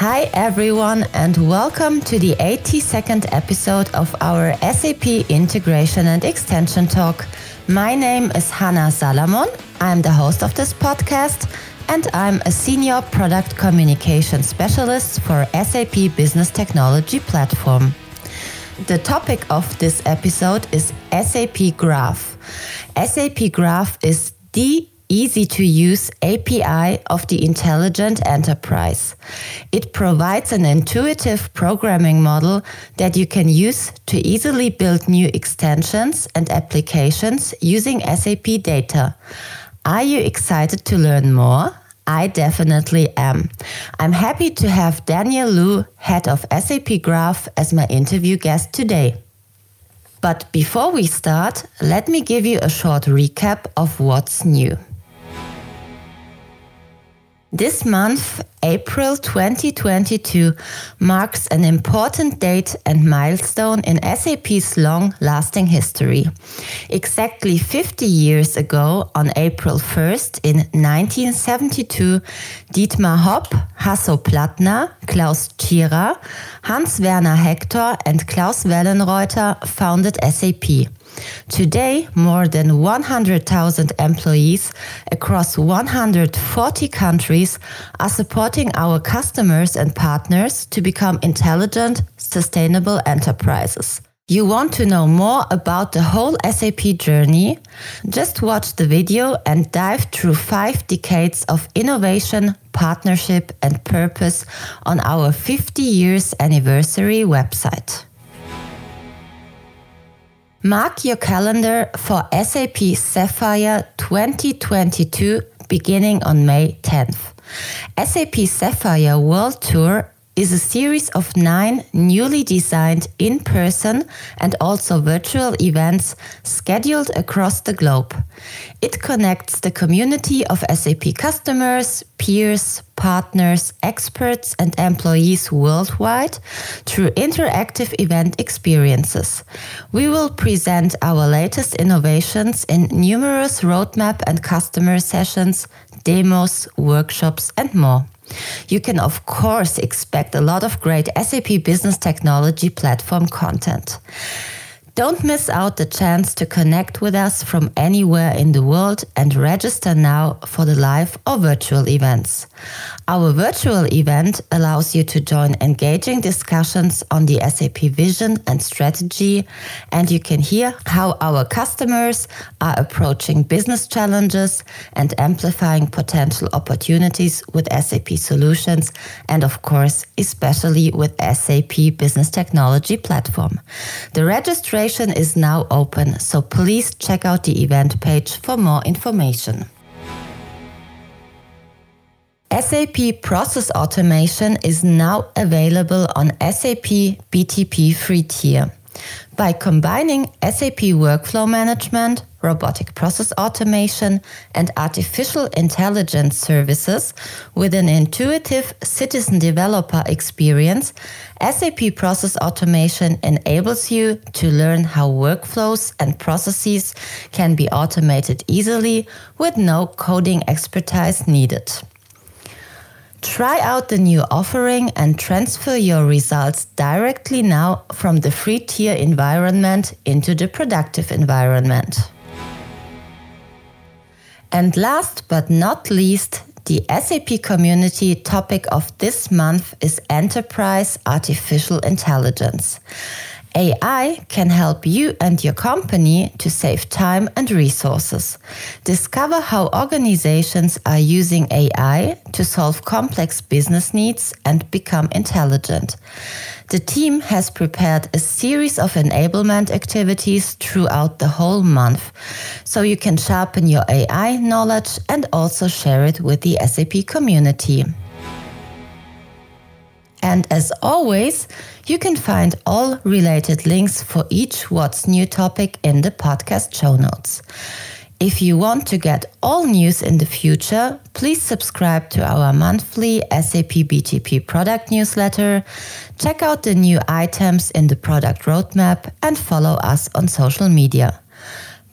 Hi, everyone, and welcome to the 82nd episode of our SAP Integration and Extension Talk. My name is Hannah Salamon. I'm the host of this podcast, and I'm a senior product communication specialist for SAP Business Technology Platform. The topic of this episode is SAP Graph. SAP Graph is the easy to use API of the intelligent enterprise. It provides an intuitive programming model that you can use to easily build new extensions and applications using SAP data. Are you excited to learn more? I definitely am. I'm happy to have Daniel Liu, head of SAP Graph, as my interview guest today. But before we start, let me give you a short recap of what's new. This month, April 2022, marks an important date and milestone in SAP's long lasting history. Exactly 50 years ago, on April 1st in 1972, Dietmar Hopp, Hasso Plattner, Klaus Tschira, Hans Werner Hector, and Claus Wellenreuther founded SAP. Today, more than 100,000 employees across 140 countries are supporting our customers and partners to become intelligent, sustainable enterprises. You want to know more about the whole SAP journey? Just watch the video and dive through five decades of innovation, partnership, and purpose on our 50 years anniversary website. Mark your calendar for SAP Sapphire 2022 beginning on May 10th. SAP Sapphire World Tour is a series of nine newly designed in person and also virtual events scheduled across the globe. It connects the community of SAP customers, peers, partners, experts, and employees worldwide through interactive event experiences. We will present our latest innovations in numerous roadmap and customer sessions, demos, workshops, and more. You can, of course, expect a lot of great SAP Business Technology platform content. Don't miss out the chance to connect with us from anywhere in the world and register now for the live or virtual events. Our virtual event allows you to join engaging discussions on the SAP vision and strategy, and you can hear how our customers are approaching business challenges and amplifying potential opportunities with SAP solutions, and of course, especially with SAP Business Technology Platform. The registration is now open, so please check out the event page for more information. SAP Process Automation is now available on SAP BTP free tier. By combining SAP Workflow Management, Robotic Process Automation, and Artificial Intelligence services with an intuitive citizen developer experience, SAP Process Automation enables you to learn how workflows and processes can be automated easily with no coding expertise needed. Try out the new offering and transfer your results directly now from the free tier environment into the productive environment. And last but not least, the SAP community topic of this month is Enterprise Artificial Intelligence. AI can help you and your company to save time and resources. Discover how organizations are using AI to solve complex business needs and become intelligent. The team has prepared a series of enablement activities throughout the whole month, so you can sharpen your AI knowledge and also share it with the SAP community. And as always, you can find all related links for each What's New topic in the podcast show notes. If you want to get all news in the future, please subscribe to our monthly SAP BTP product newsletter, check out the new items in the product roadmap, and follow us on social media.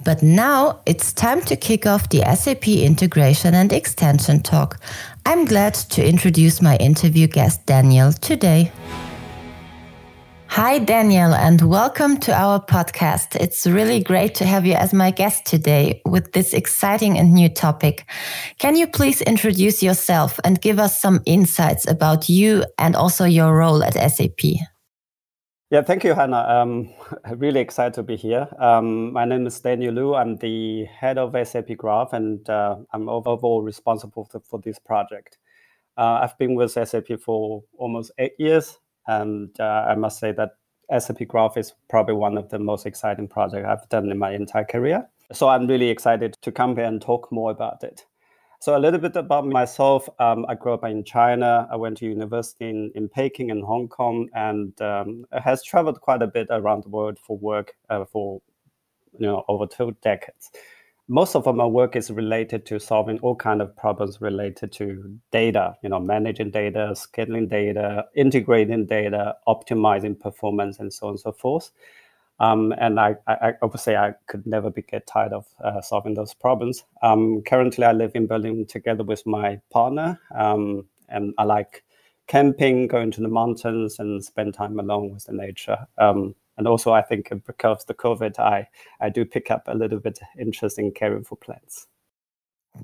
But now it's time to kick off the SAP integration and extension talk. I'm glad to introduce my interview guest Daniel today. Hi, Daniel, and welcome to our podcast. It's really great to have you as my guest today with this exciting and new topic. Can you please introduce yourself and give us some insights about you and also your role at SAP? Yeah, thank you, Hannah. Um, really excited to be here. Um, my name is Daniel Liu. I'm the head of SAP Graph, and uh, I'm overall responsible for, for this project. Uh, I've been with SAP for almost eight years, and uh, I must say that SAP Graph is probably one of the most exciting projects I've done in my entire career. So I'm really excited to come here and talk more about it. So a little bit about myself. Um, I grew up in China. I went to university in, in Peking and Hong Kong, and um, has traveled quite a bit around the world for work uh, for you know over two decades most of my work is related to solving all kind of problems related to data you know managing data scaling data integrating data optimizing performance and so on and so forth um, and I, I, I would I could never be get tired of uh, solving those problems. Um, currently, I live in Berlin together with my partner, um, and I like camping, going to the mountains, and spend time alone with the nature. And also I think because of the COVID, I I do pick up a little bit interest in caring for plants.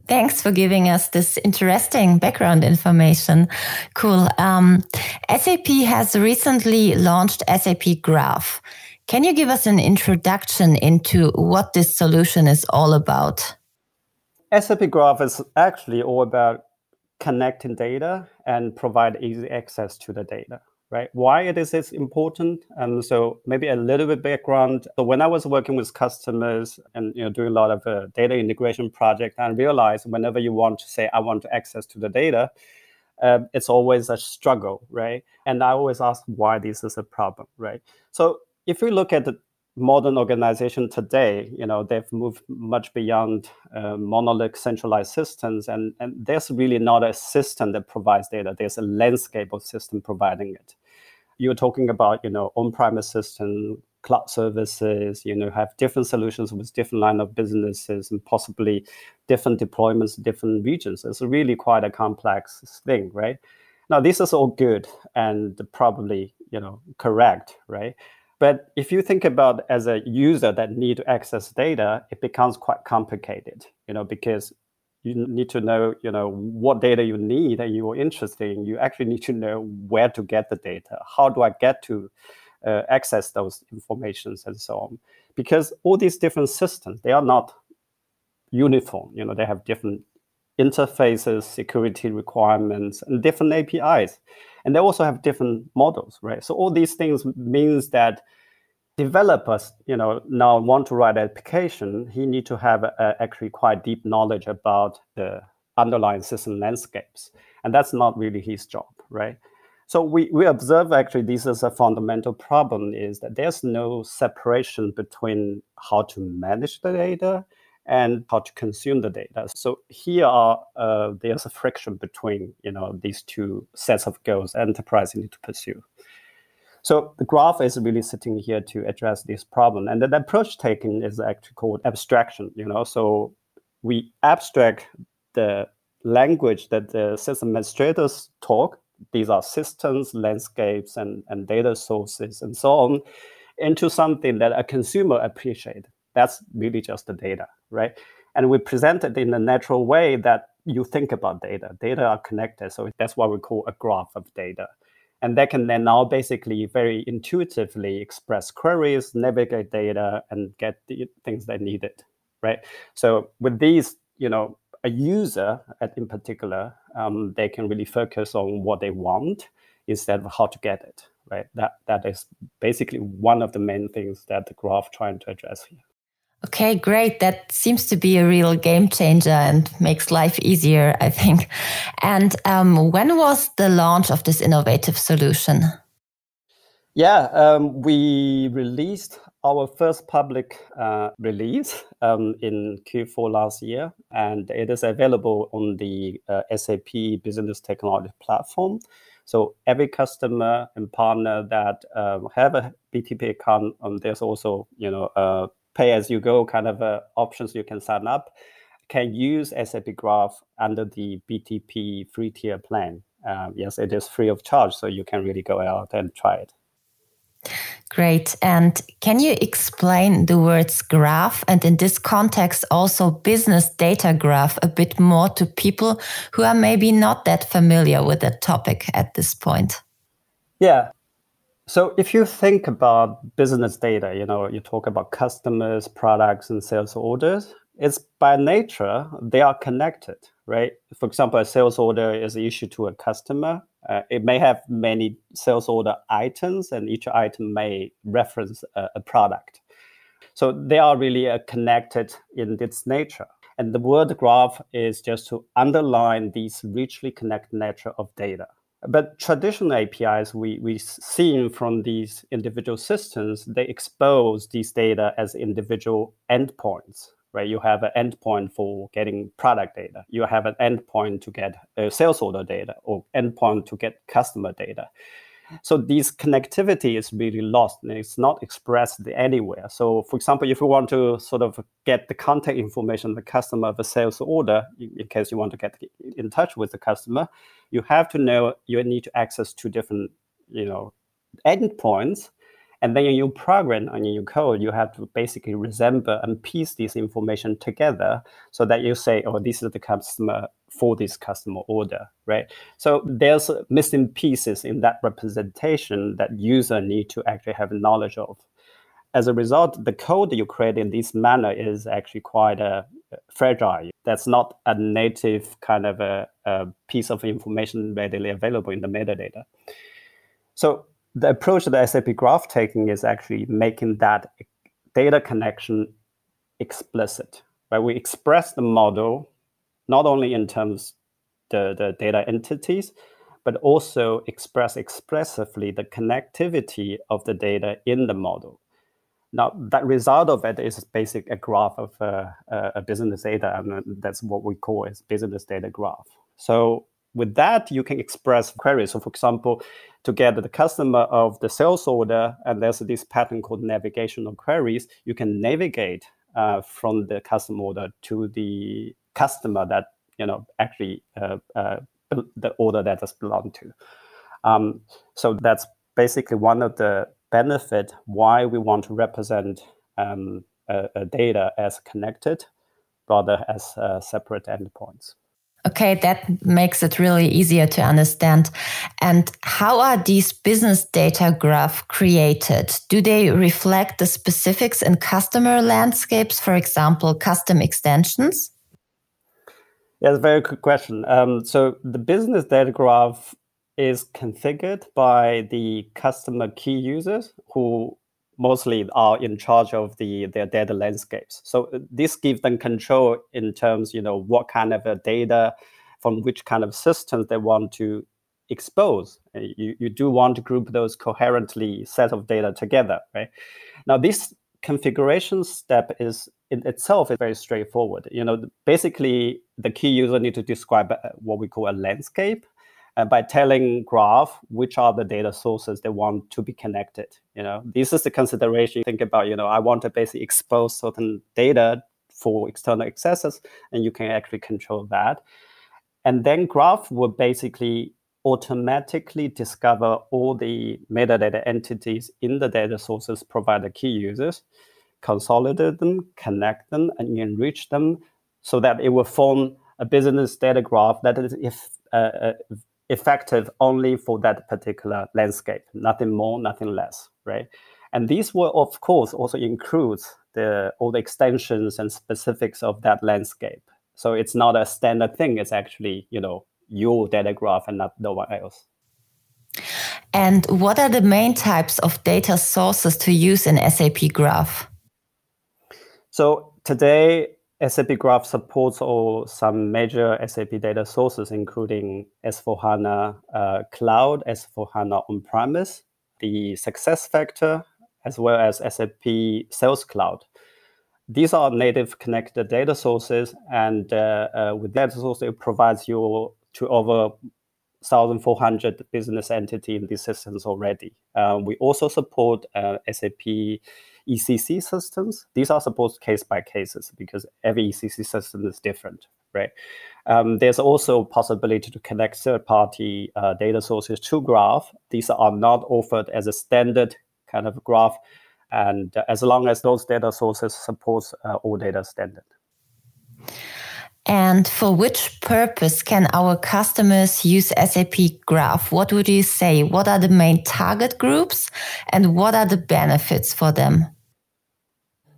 Thanks for giving us this interesting background information. Cool. Um, SAP has recently launched SAP Graph. Can you give us an introduction into what this solution is all about? SAP Graph is actually all about connecting data and provide easy access to the data right? Why it is is important. And um, so maybe a little bit background. So when I was working with customers and you know doing a lot of uh, data integration project, I realized whenever you want to say I want access to the data, uh, it's always a struggle, right? And I always ask why this is a problem, right? So if we look at the modern organization today, you know, they've moved much beyond uh, monolithic centralized systems, and, and there's really not a system that provides data. There's a landscape of system providing it you're talking about, you know, on-premise system, cloud services, you know, have different solutions with different line of businesses and possibly different deployments, different regions. It's really quite a complex thing, right? Now, this is all good and probably, you know, correct, right? But if you think about as a user that need to access data, it becomes quite complicated, you know, because you need to know you know what data you need and you're interested in. You actually need to know where to get the data. How do i get to uh, access those informations and so on? Because all these different systems they are not uniform. You know they have different interfaces security requirements and different apis and they also have different models right? So all these things means that developers, you know, now want to write application, he need to have a, actually quite deep knowledge about the underlying system landscapes, and that's not really his job, right? So we, we observe actually this is a fundamental problem is that there's no separation between how to manage the data and how to consume the data. So here are uh, there's a friction between you know these two sets of goals enterprise need to pursue. So the graph is really sitting here to address this problem. And the approach taken is actually called abstraction, you know, so we abstract the language that the system administrators talk. These are systems, landscapes, and, and data sources, and so on, into something that a consumer appreciate. That's really just the data, right? And we present it in a natural way that you think about data. Data are connected, so that's what we call a graph of data and they can then now basically very intuitively express queries, navigate data, and get the things they needed, right? So with these, you know, a user at, in particular, um, they can really focus on what they want instead of how to get it, right? That that is basically one of the main things that the graph trying to address here. Okay, great. That seems to be a real game changer and makes life easier, I think. And um, when was the launch of this innovative solution? Yeah, um, we released our first public uh, release um, in Q4 last year, and it is available on the uh, SAP Business Technology platform. So every customer and partner that um, have a BTP account, um, there's also you know a pay as you go kind of uh, options you can sign up can use SAP Graph under the BTP free tier plan. Um, yes, it is free of charge, so you can really go out and try it. Great. And can you explain the words graph and in this context also business data graph a bit more to people who are maybe not that familiar with the topic at this point? Yeah. So if you think about business data, you know, you talk about customers, products, and sales orders, it's by nature, they are connected, right? For example, a sales order is issued to a customer. Uh, it may have many sales order items, and each item may reference a, a product. So they are really uh, connected in its nature. And the word graph is just to underline this richly connected nature of data. But traditional APIs we, we seen from these individual systems, they expose these data as individual endpoints, right? You have an endpoint for getting product data. You have an endpoint to get uh, sales order data or endpoint to get customer data. So this connectivity is really lost and it's not expressed anywhere. So for example, if you want to sort of get the contact information of the customer of a sales order, in case you want to get in touch with the customer, you have to know you need to access two different, you know, endpoints. And then in your program and in your code, you have to basically resemble and piece this information together so that you say, oh, this is the customer for this customer order, right? So there's missing pieces in that representation that user need to actually have knowledge of. As a result, the code you create in this manner is actually quite uh, fragile. That's not a native kind of a, a piece of information readily available in the metadata. So the approach that SAP Graph taking is actually making that data connection explicit. Right? We express the model not only in terms the, the data entities, but also express expressively the connectivity of the data in the model. Now, that result of it is basic a graph of uh, a business data, and that's what we call is business data graph. So with that, you can express queries. So, for example, to get the customer of the sales order, and there's this pattern called navigational queries, you can navigate uh, from the customer order to the customer that you know actually uh, uh, the order that does belong to. Um, so that's basically one of the benefit why we want to represent um, data as connected rather as uh, separate endpoints. Okay, that makes it really easier to understand. And how are these business data graph created? Do they reflect the specifics in customer landscapes, for example, custom extensions? Yeah, that's a very good question. Um, so the business data graph is configured by the customer key users who mostly are in charge of the their data landscapes. So uh, this gives them control in terms, you know, what kind of data from which kind of systems they want to expose. Uh, you, you do want to group those coherently set of data together, right? Now this configuration step is in itself is very straightforward. You know, basically the key user need to describe uh, what we call a landscape uh, by telling graph which are the data sources they want to be connected. You know, this is the consideration. You think about, you know, I want to basically expose certain data for external accesses, and you can actually control that. And then graph will basically automatically discover all the metadata entities in the data sources provided key users consolidate them, connect them, and enrich them so that it will form a business data graph that is if, uh, uh, effective only for that particular landscape, nothing more, nothing less, right? And these will, of course, also include the, all the extensions and specifics of that landscape. So it's not a standard thing. It's actually, you know, your data graph and not no one else. And what are the main types of data sources to use in SAP Graph? So today, SAP Graph supports all some major SAP data sources, including S4HANA uh, Cloud, S4HANA On-Premise, the SuccessFactor, as well as SAP Sales Cloud. These are native connected data sources, and uh, uh, with that source, it provides you to over 1,400 business entity in these systems already. Uh, we also support uh, SAP ECC systems. These are supposed case by cases because every ECC system is different, right? Um, there's also possibility to connect third-party uh, data sources to Graph. These are not offered as a standard kind of graph, and uh, as long as those data sources support uh, data standard. And for which purpose can our customers use SAP Graph? What would you say? What are the main target groups and what are the benefits for them?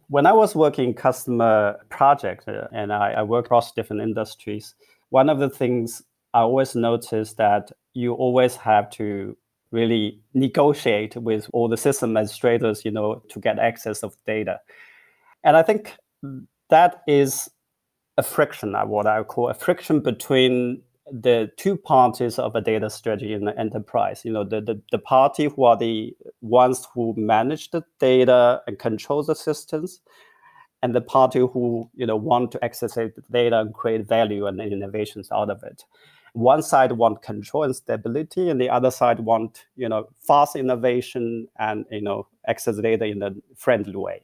When I was working customer projects uh, and I, I work across different industries, one of the things I always notice that you always have to really negotiate with all the system administrators, you know, to get access of data. And I think that is a friction, uh, what I call a friction between the two parties of a data strategy in the enterprise. You know, the, the, the party who are the ones who manage the data and control the systems, and the party who you know want to access the data and create value and innovations out of it. One side want control and stability, and the other side want you know fast innovation and you know access data in a friendly way.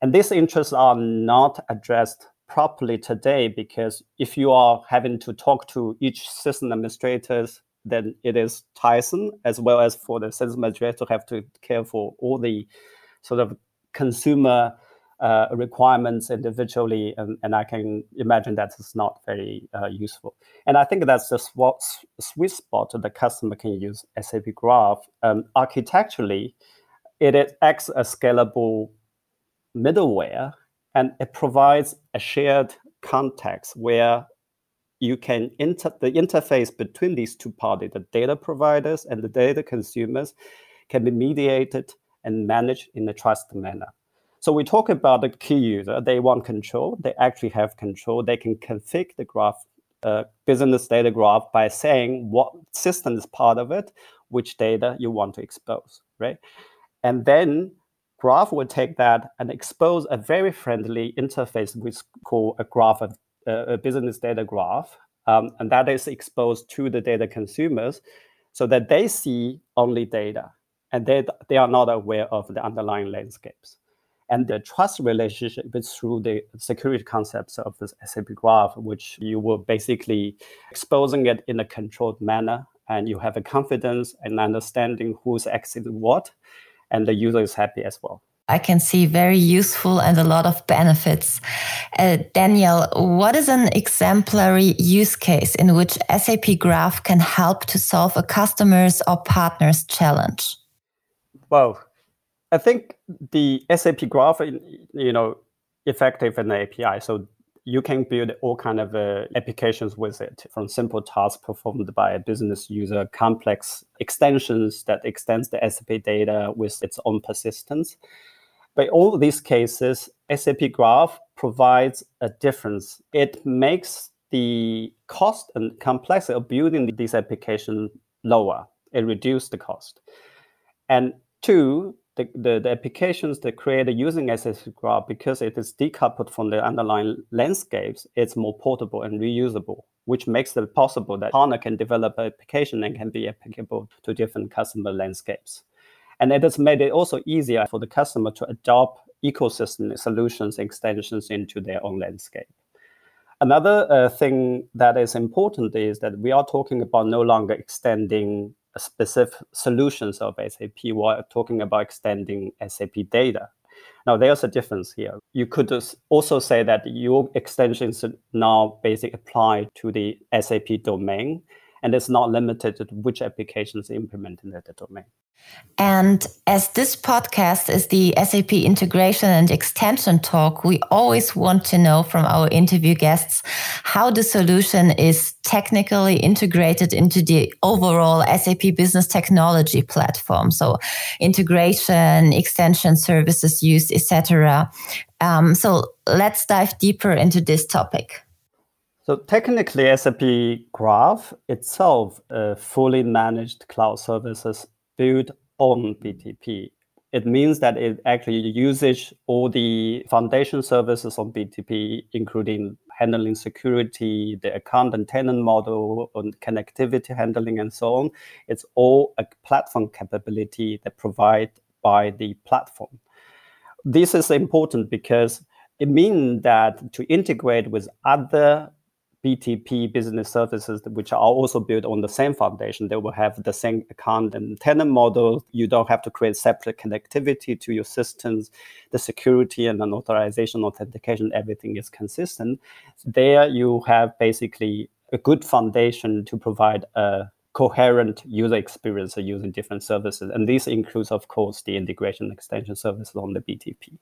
And these interests are not addressed properly today because if you are having to talk to each system administrators, then it is tiresome as well as for the system administrator to have to care for all the sort of consumer uh, requirements individually, and, and I can imagine that is not very uh, useful. And I think that's the sw- sweet spot the customer can use SAP Graph. Um, architecturally, it acts as scalable middleware and it provides a shared context where you can inter the interface between these two parties, the data providers and the data consumers, can be mediated and managed in a trusted manner. So we talk about the key user. They want control. They actually have control. They can configure the graph, uh, business data graph by saying what system is part of it, which data you want to expose, right? And then Graph will take that and expose a very friendly interface, which is called a graph, uh, a business data graph, um, and that is exposed to the data consumers, so that they see only data, and they they are not aware of the underlying landscapes. And the trust relationship is through the security concepts of this SAP graph, which you were basically exposing it in a controlled manner, and you have a confidence and understanding who's accessing what and the user is happy as well. I can see very useful and a lot of benefits. Uh, Daniel, what is an exemplary use case in which SAP Graph can help to solve a customer's or partner's challenge? Well, I think the SAP Graph, you know, effective in the API. So you can build all kind of uh, applications with it from simple tasks performed by a business user complex extensions that extends the sap data with its own persistence. But all these cases sap graph provides a difference. It makes the cost and complexity of building these applications lower. It reduces the cost. And two the, the, the, applications that created using SAP Graph, because it is decoupled from the underlying landscapes, it's more portable and reusable, which makes it possible that partner can develop an application and can be applicable to different customer landscapes. And it has made it also easier for the customer to adopt ecosystem solutions extensions into their own landscape. Another uh, thing that is important is that we are talking about no longer extending specific solutions of SAP. We're talking about extending SAP data. Now, there's a difference here. You could also say that your extensions now basically apply to the SAP domain, and it's not limited to which applications implement in that domain. And as this podcast is the SAP integration and extension talk, we always want to know from our interview guests how the solution is technically integrated into the overall SAP business technology platform. So integration, extension services used, etc. Um, so let's dive deeper into this topic. So technically, SAP Graph itself, a fully managed cloud services built on BTP. It means that it actually uses all the foundation services on BTP, including handling security, the account and tenant model, and connectivity handling, and so on. It's all a platform capability that provided by the platform. This is important because it means that to integrate with other BTP business services, which are also built on the same foundation, they will have the same account and tenant model. You don't have to create separate connectivity to your systems. The security and the authorization, authentication, everything is consistent. There you have basically a good foundation to provide a coherent user experience using different services. And this includes, of course, the integration extension services on the BTP.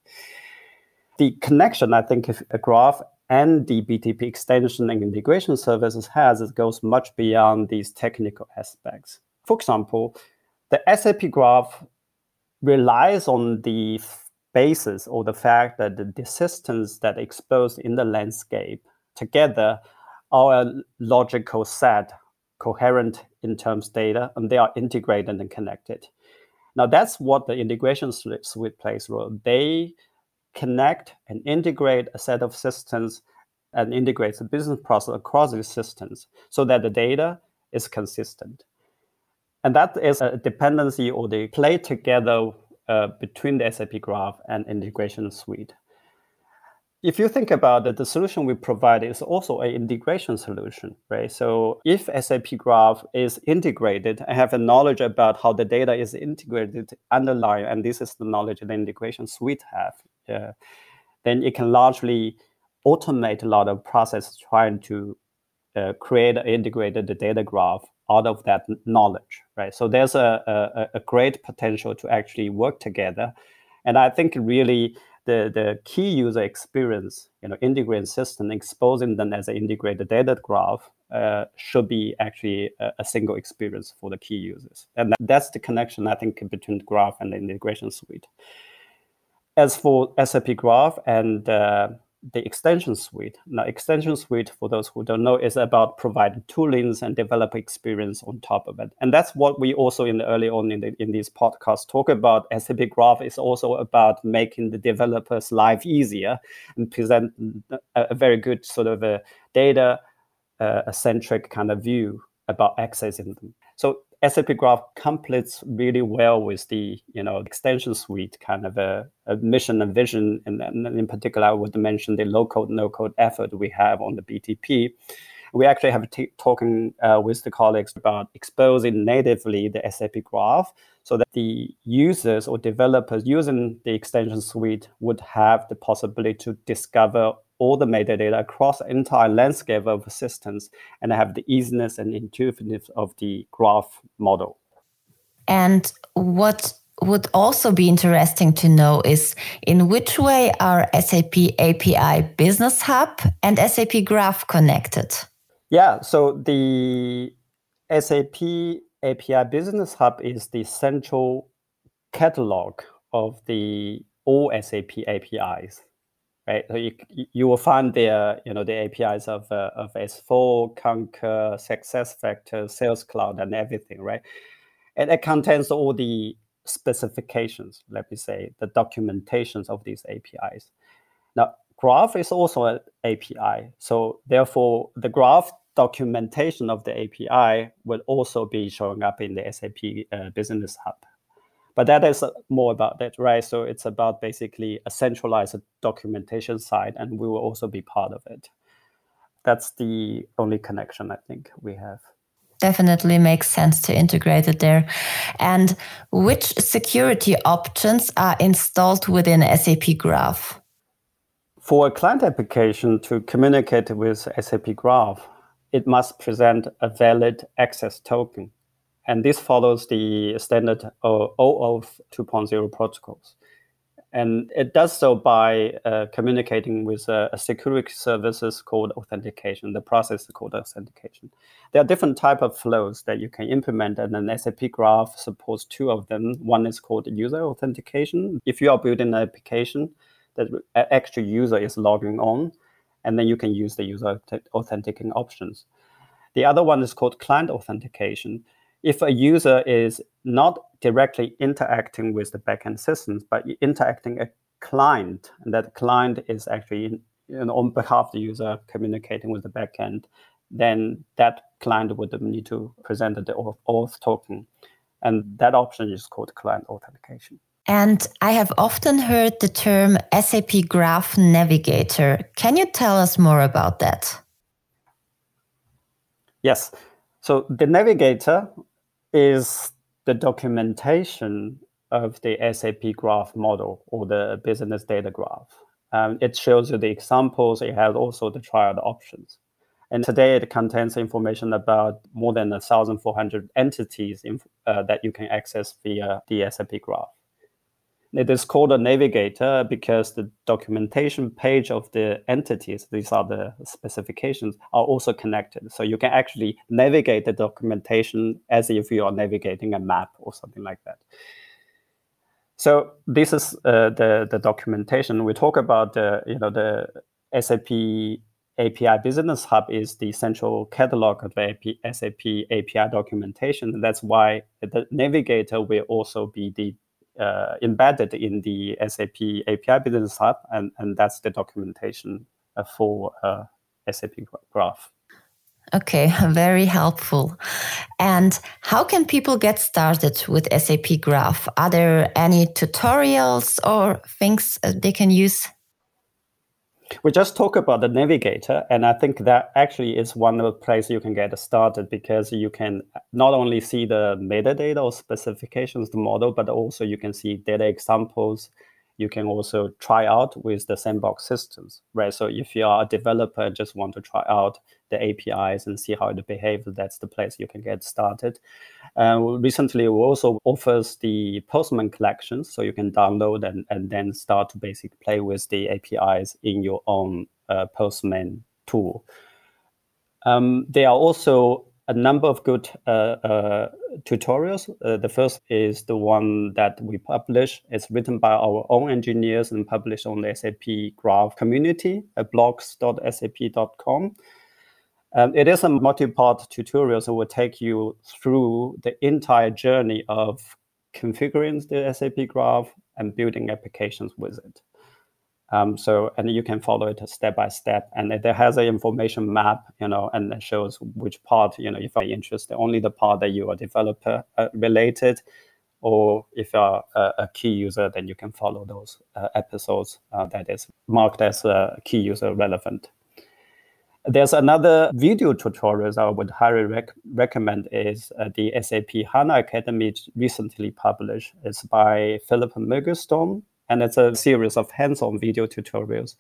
The connection, I think, if a graph and the BTP extension and integration services has, it goes much beyond these technical aspects. For example, the SAP graph relies on the basis or the fact that the, systems that exposed in the landscape together are a logical set, coherent in terms data, and they are integrated and connected. Now that's what the integration suite plays role. They connect and integrate a set of systems and integrates the business process across these systems so that the data is consistent. And that is a dependency or the play together uh, between the SAP Graph and integration suite. If you think about it, the solution we provide is also an integration solution, right? So if SAP Graph is integrated, I have a knowledge about how the data is integrated underlying, and this is the knowledge the integration suite have then it can largely automate a lot of process trying to uh, create an integrated data graph out of that knowledge, right? So there's a, a, a, great potential to actually work together. And I think really the, the key user experience, you know, integrated system, exposing them as an integrated data graph uh, should be actually a, a, single experience for the key users. And that's the connection, I think, between the graph and the integration suite. As for SAP Graph and uh, the extension suite, now extension suite, for those who don't know, is about providing toolings and developer experience on top of it. And that's what we also in the early on in, the, in these podcasts talk about. SAP Graph is also about making the developers' life easier and present a, a very good sort of a data uh, centric kind of view about accessing them. So SAP Graph completes really well with the you know extension suite kind of a, a mission and vision, and, and, in particular, I would mention the low code no code effort we have on the BTP. We actually have t- talking uh, with the colleagues about exposing natively the SAP Graph so that the users or developers using the extension suite would have the possibility to discover all the metadata across the entire landscape of systems and have the easiness and intuitiveness of the graph model. And what would also be interesting to know is in which way are SAP API Business Hub and SAP Graph connected? Yeah, so the SAP API Business Hub is the central catalog of the all SAP APIs right? So you, you will find the you know the APIs of uh, of S4, Concur, SuccessFactors, Sales Cloud, and everything, right? And it contains all the specifications, let me say, the documentations of these APIs. Now, Graph is also an API, so therefore the Graph documentation of the API will also be showing up in the SAP uh, Business Hub but that is more about that, right? So it's about basically a centralized documentation side, and we will also be part of it. That's the only connection I think we have. Definitely makes sense to integrate it there. And which security options are installed within SAP Graph? For a client application to communicate with SAP Graph, it must present a valid access token and this follows the standard OAuth 2.0 protocols. And it does so by uh, communicating with a, a, security services called authentication, the process called authentication. There are different type of flows that you can implement, and an SAP Graph supports two of them. One is called user authentication. If you are building an application that an extra user is logging on, and then you can use the user authenticating options. The other one is called client authentication if a user is not directly interacting with the backend systems, but interacting a client, and that client is actually you know, on behalf of the user communicating with the backend, then that client would need to present the auth token. And that option is called client authentication. And I have often heard the term SAP Graph Navigator. Can you tell us more about that? Yes. So the navigator is the documentation of the SAP graph model or the business data graph. Um, it shows you the examples. It has also the trial options. And today it contains information about more than 1,400 entities in, uh, that you can access via the SAP graph. It is called a navigator because the documentation page of the entities, these are the specifications, are also connected. So you can actually navigate the documentation as if you are navigating a map or something like that. So this is uh, the the documentation. We talk about the you know the SAP API Business Hub is the central catalog of the SAP API documentation. That's why the navigator will also be the embedded in the SAP API Business Hub, and, and that's the documentation uh, for uh, SAP Graph. Okay, very helpful. And how can people get started with SAP Graph? Are there any tutorials or things they can use? We just talk about the navigator, and I think that actually is one of the places you can get started because you can not only see the metadata or specifications the model, but also you can see data examples. You can also try out with the sandbox systems, right? So if you are a developer and just want to try out the APIs and see how it behaves, that's the place you can get started. Uh, recently, we also offers the Postman collections, so you can download and, and then start to basically play with the APIs in your own uh, Postman tool. Um, there are also a number of good uh, uh, tutorials. Uh, the first is the one that we publish. It's written by our own engineers and published on the SAP Graph community at blogs.sap.com. Um, it is a multi-part tutorial, so it will take you through the entire journey of configuring the SAP Graph and building applications with it. Um, so, and you can follow it step by step, and it, has an information map, you know, and it shows which part, you know, if you're interested, only the part that you are developer uh, related, or if you're a, a, key user, then you can follow those uh, episodes uh, that is marked as a key user relevant. There's another video tutorials I would highly rec- recommend is uh, the SAP HANA Academy recently published. It's by Philip Mugglestone, and it's a series of hands-on video tutorials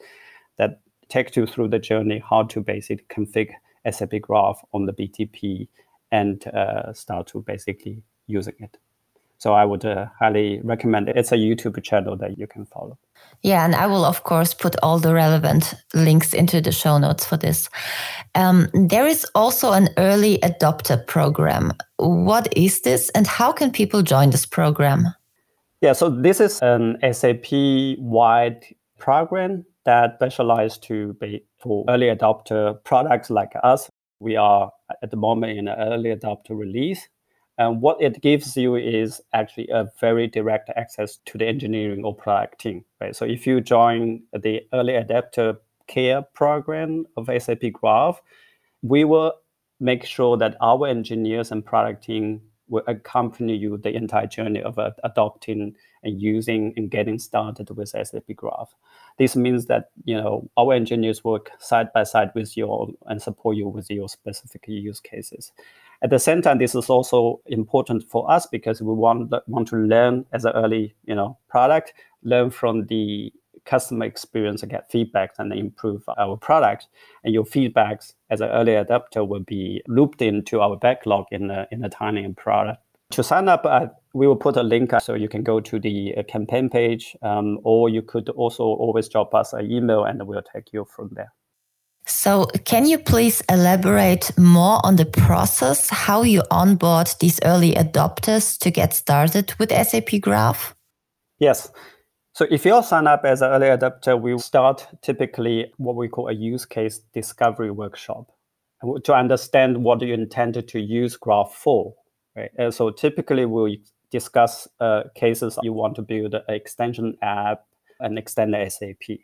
that take you through the journey how to basically configure SAP Graph on the BTP and uh, start to basically using it. So I would uh, highly recommend it. It's a YouTube channel that you can follow. Yeah, and I will, of course, put all the relevant links into the show notes for this. Um, there is also an early adopter program. What is this, and how can people join this program? Yeah, so this is an SAP wide program that specialized to be for early adopter products like us. We are at the moment in an early adopter release. And what it gives you is actually a very direct access to the engineering or product team, right? So if you join the early adopter care program of SAP Graph, we will make sure that our engineers and product team will accompany you the entire journey of uh, adopting and using and getting started with SAP Graph. This means that you know our engineers work side by side with you and support you with your specific use cases. At the same time, this is also important for us because we want want to learn as an early you know product, learn from the customer experience and get feedback and improve our product. And your feedbacks as an early adopter will be looped into our backlog in the in a tiny product. To sign up, uh, we will put a link so you can go to the uh, campaign page, um, or you could also always drop us an email and we'll take you from there. So, can you please elaborate more on the process, how you onboard these early adopters to get started with SAP Graph? Yes. So, if you sign up as an early adopter, we start typically what we call a use case discovery workshop to understand what you intended to use Graph for. Right? And so, typically, we'll discuss uh, cases you want to build an extension app and extend the SAP.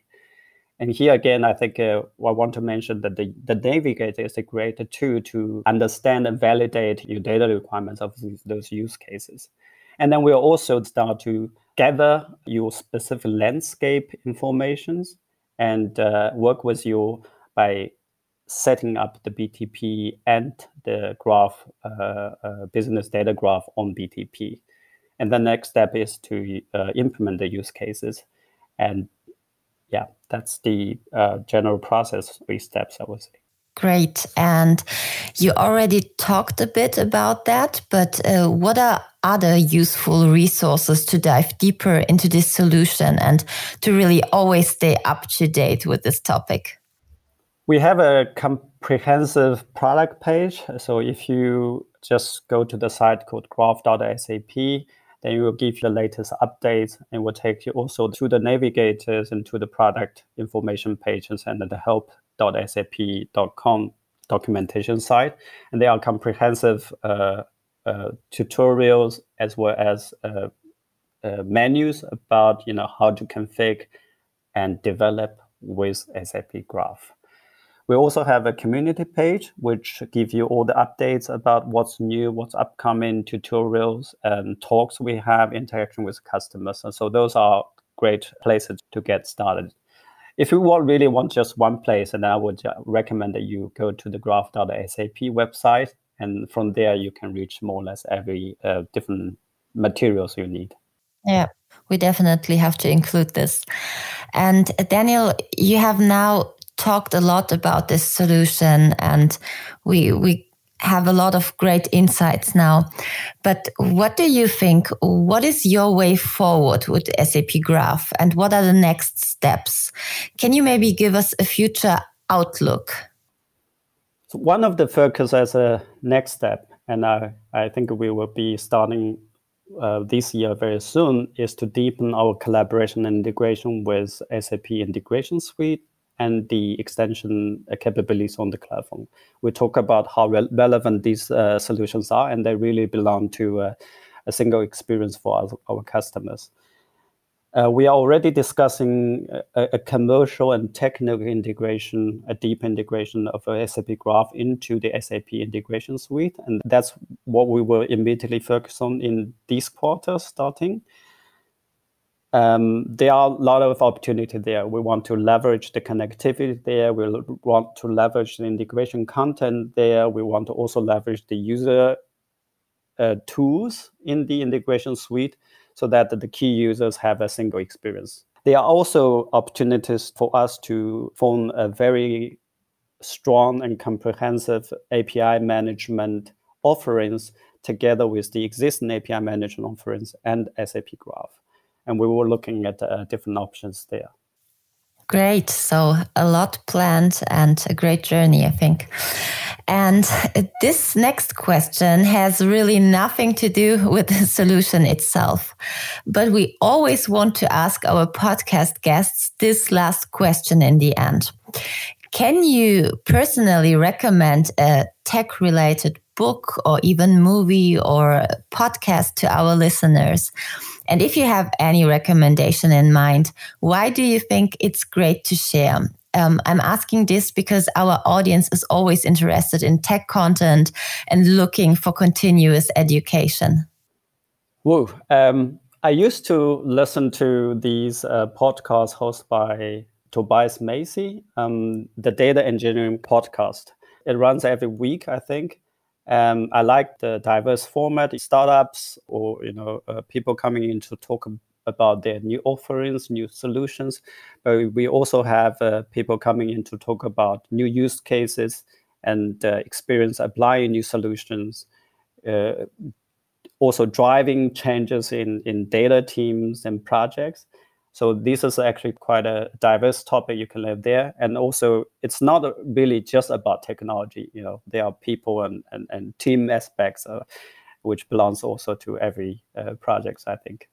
And here again, I think uh, I want to mention that the, the navigator is a great tool to understand and validate your data requirements of these, those use cases. And then we'll also start to gather your specific landscape informations and uh, work with you by setting up the BTP and the graph, uh, uh, business data graph on BTP. And the next step is to uh, implement the use cases. And yeah, that's the uh, general process, three steps, I would say. Great. And you already talked a bit about that, but uh, what are other useful resources to dive deeper into this solution and to really always stay up to date with this topic? We have a comprehensive product page. So if you just go to the site called graph.sap, then it will give you the latest updates and will take you also to the navigators and to the product information pages and the help.sap.com documentation site. And there are comprehensive uh, uh, tutorials as well as uh, uh, menus about you know how to configure and develop with SAP Graph. We also have a community page which give you all the updates about what's new, what's upcoming tutorials and talks we have, interaction with customers. And so those are great places to get started. If you really want just one place, and I would recommend that you go to the graph.sap website and from there you can reach more or less every uh, different materials you need. Yeah we definitely have to include this. And uh, daniel you have now talked a lot about this solution and we we have a lot of great insights now. But what do you think what is your way forward with sap graph and what are the next steps? Can you maybe give us a future outlook? So one of the focus as a next step, and I, I think we will be starting uh, this year very soon, is to deepen our collaboration and integration with SAP Integration Suite and the extension uh, capabilities on the platform. We talk about how re- relevant these uh, solutions are, and they really belong to uh, a single experience for our, our customers. Uh, we are already discussing a, a, commercial and technical integration, a deep integration of SAP Graph into the SAP integration suite. And that's what we will immediately focus on in this quarter starting. Um, there are a lot of opportunity there. We want to leverage the connectivity there. We want to leverage the integration content there. We want to also leverage the user uh, tools in the integration suite so that the key users have a single experience. There are also opportunities for us to form a very strong and comprehensive API management offerings together with the existing API management offerings and SAP Graph. And we were looking at uh, different options there. Great. So, a lot planned and a great journey, I think. And this next question has really nothing to do with the solution itself. But we always want to ask our podcast guests this last question in the end. Can you personally recommend a tech related book or even movie or podcast to our listeners? And if you have any recommendation in mind, why do you think it's great to share? Um, I'm asking this because our audience is always interested in tech content and looking for continuous education. Whoa. Um, I used to listen to these uh, podcasts hosted by Tobias Macey, um, the data engineering podcast. It runs every week, I think. Um, I like the diverse format, startups or you know uh, people coming in to talk about their new offerings, new solutions. But we also have uh, people coming in to talk about new use cases and uh, experience applying new solutions. Uh, also driving changes in, in data teams and projects. So this is actually quite a diverse topic you can live there. And also it's not really just about technology, you know, there are people and, and, and team aspects uh, which belongs also to every uh, projects, I think.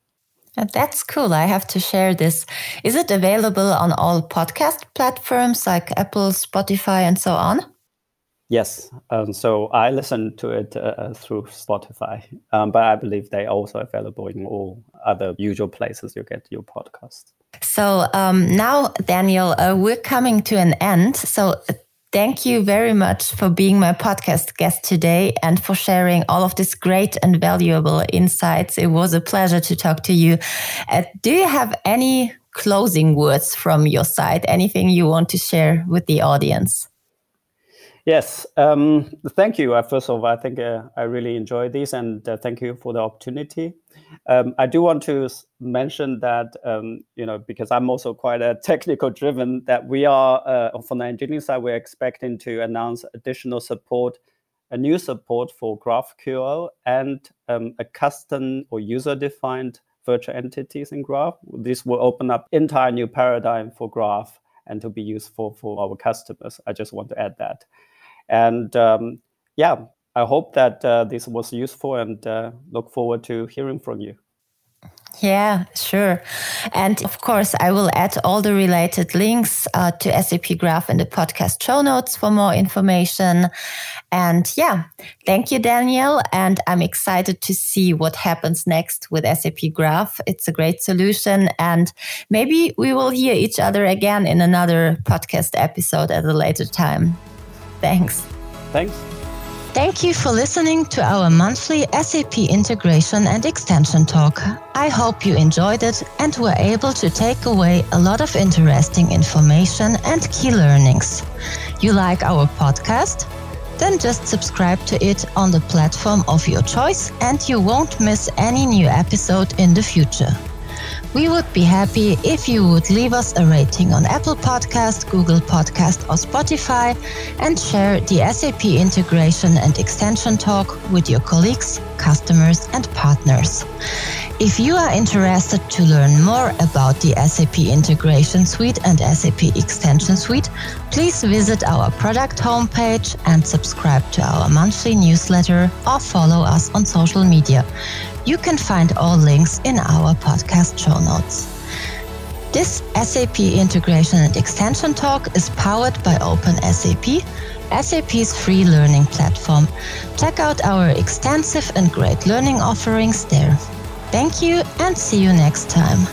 That's cool. I have to share this. Is it available on all podcast platforms like Apple, Spotify, and so on? Yes. Um, so I listen to it uh, uh, through Spotify, um, but I believe they also available in all other usual places you get your podcast. So um, now, Daniel, uh, we're coming to an end. So Thank you very much for being my podcast guest today and for sharing all of this great and valuable insights. It was a pleasure to talk to you. Uh, do you have any closing words from your side? Anything you want to share with the audience? Yes, um, thank you. Uh, first of all, I think uh, I really enjoyed this, and uh, thank you for the opportunity. Um, I do want to mention that um, you know because I'm also quite a technical driven that we are uh, from the engineering side we're expecting to announce additional support, a new support for GraphQL and um, a custom or user defined virtual entities in Graph. This will open up entire new paradigm for Graph and to be useful for our customers. I just want to add that. And um, yeah, I hope that uh, this was useful and uh, look forward to hearing from you. Yeah, sure. And of course, I will add all the related links uh, to SAP Graph in the podcast show notes for more information. And yeah, thank you, Daniel. And I'm excited to see what happens next with SAP Graph. It's a great solution. And maybe we will hear each other again in another podcast episode at a later time. Thanks. Thanks. Thank you for listening to our monthly SAP integration and extension talk. I hope you enjoyed it and were able to take away a lot of interesting information and key learnings. You like our podcast? Then just subscribe to it on the platform of your choice and you won't miss any new episode in the future. We would be happy if you would leave us a rating on Apple Podcast, Google Podcast, or Spotify and share the SAP integration and extension talk with your colleagues, customers, and partners. If you are interested to learn more about the SAP Integration Suite and SAP Extension Suite, please visit our product homepage and subscribe to our monthly newsletter or follow us on social media. You can find all links in our podcast show notes. This SAP integration and extension talk is powered by OpenSAP, SAP's free learning platform. Check out our extensive and great learning offerings there. Thank you and see you next time.